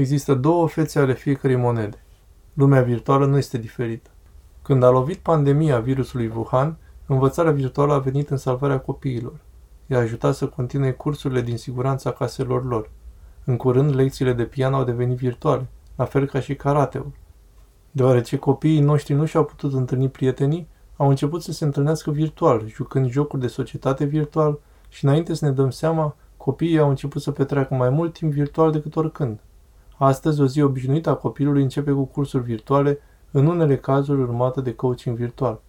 Există două fețe ale fiecărei monede. Lumea virtuală nu este diferită. Când a lovit pandemia virusului Wuhan, învățarea virtuală a venit în salvarea copiilor. I-a ajutat să continue cursurile din siguranța caselor lor. În curând, lecțiile de pian au devenit virtuale, la fel ca și karateul. Deoarece copiii noștri nu și-au putut întâlni prietenii, au început să se întâlnească virtual, jucând jocuri de societate virtual și înainte să ne dăm seama, copiii au început să petreacă mai mult timp virtual decât oricând. Astăzi, o zi obișnuită a copilului începe cu cursuri virtuale, în unele cazuri urmată de coaching virtual.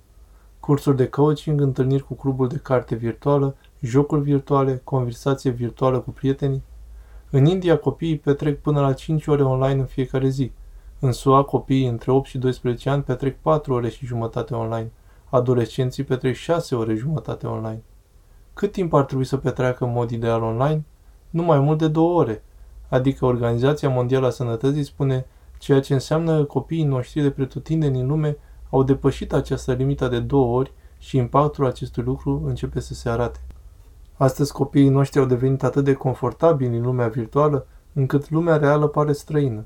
Cursuri de coaching, întâlniri cu clubul de carte virtuală, jocuri virtuale, conversație virtuală cu prietenii. În India, copiii petrec până la 5 ore online în fiecare zi. În SUA, copiii între 8 și 12 ani petrec 4 ore și jumătate online. Adolescenții petrec 6 ore jumătate online. Cât timp ar trebui să petreacă în mod ideal online? Nu mai mult de 2 ore – adică Organizația Mondială a Sănătății spune ceea ce înseamnă că copiii noștri de pretutindeni în lume au depășit această limită de două ori și impactul acestui lucru începe să se arate. Astăzi copiii noștri au devenit atât de confortabili în lumea virtuală, încât lumea reală pare străină.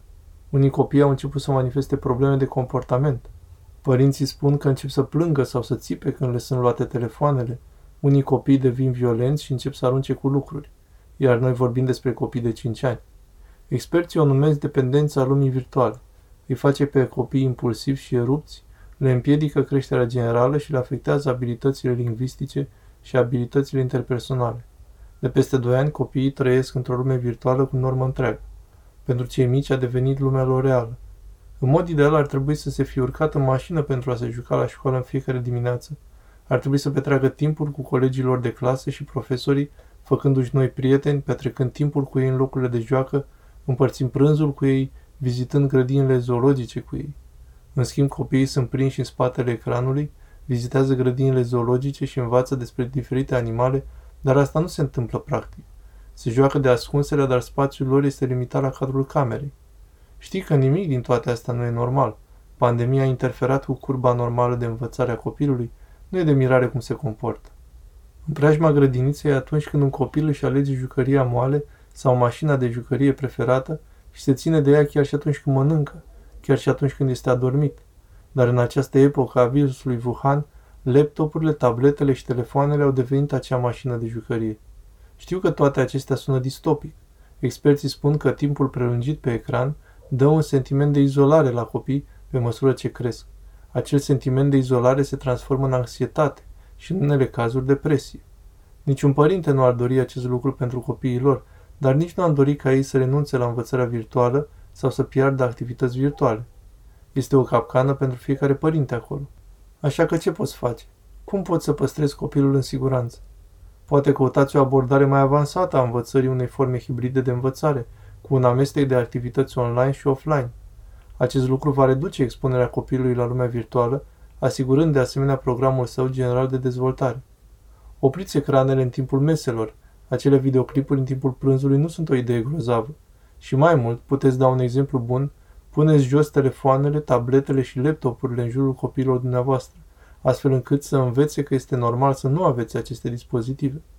Unii copii au început să manifeste probleme de comportament. Părinții spun că încep să plângă sau să țipe când le sunt luate telefoanele. Unii copii devin violenți și încep să arunce cu lucruri. Iar noi vorbim despre copii de 5 ani. Experții o numesc dependența lumii virtuale. Îi face pe copii impulsivi și erupți, le împiedică creșterea generală și le afectează abilitățile lingvistice și abilitățile interpersonale. De peste 2 ani, copiii trăiesc într-o lume virtuală cu normă întreagă. Pentru cei mici a devenit lumea lor reală. În mod ideal ar trebui să se fi urcat în mașină pentru a se juca la școală în fiecare dimineață. Ar trebui să petreacă timpul cu colegii lor de clasă și profesorii, făcându-și noi prieteni, petrecând timpul cu ei în locurile de joacă împărțim prânzul cu ei, vizitând grădinile zoologice cu ei. În schimb, copiii sunt prinși în spatele ecranului, vizitează grădinile zoologice și învață despre diferite animale, dar asta nu se întâmplă practic. Se joacă de ascunsele, dar spațiul lor este limitat la cadrul camerei. Știi că nimic din toate astea nu e normal. Pandemia a interferat cu curba normală de învățare a copilului, nu e de mirare cum se comportă. În preajma grădiniței e atunci când un copil își alege jucăria moale sau mașina de jucărie preferată și se ține de ea chiar și atunci când mănâncă, chiar și atunci când este adormit. Dar în această epocă a virusului Wuhan, laptopurile, tabletele și telefoanele au devenit acea mașină de jucărie. Știu că toate acestea sună distopic. Experții spun că timpul prelungit pe ecran dă un sentiment de izolare la copii pe măsură ce cresc. Acel sentiment de izolare se transformă în anxietate și în unele cazuri depresie. Niciun părinte nu ar dori acest lucru pentru copiii lor, dar nici nu am dorit ca ei să renunțe la învățarea virtuală sau să piardă activități virtuale. Este o capcană pentru fiecare părinte acolo. Așa că ce poți face? Cum poți să păstrezi copilul în siguranță? Poate căutați o abordare mai avansată a învățării unei forme hibride de învățare, cu un amestec de activități online și offline. Acest lucru va reduce expunerea copilului la lumea virtuală, asigurând de asemenea programul său general de dezvoltare. Opriți ecranele în timpul meselor, acele videoclipuri în timpul prânzului nu sunt o idee grozavă. Și mai mult, puteți da un exemplu bun, puneți jos telefoanele, tabletele și laptopurile în jurul copiilor dumneavoastră, astfel încât să învețe că este normal să nu aveți aceste dispozitive.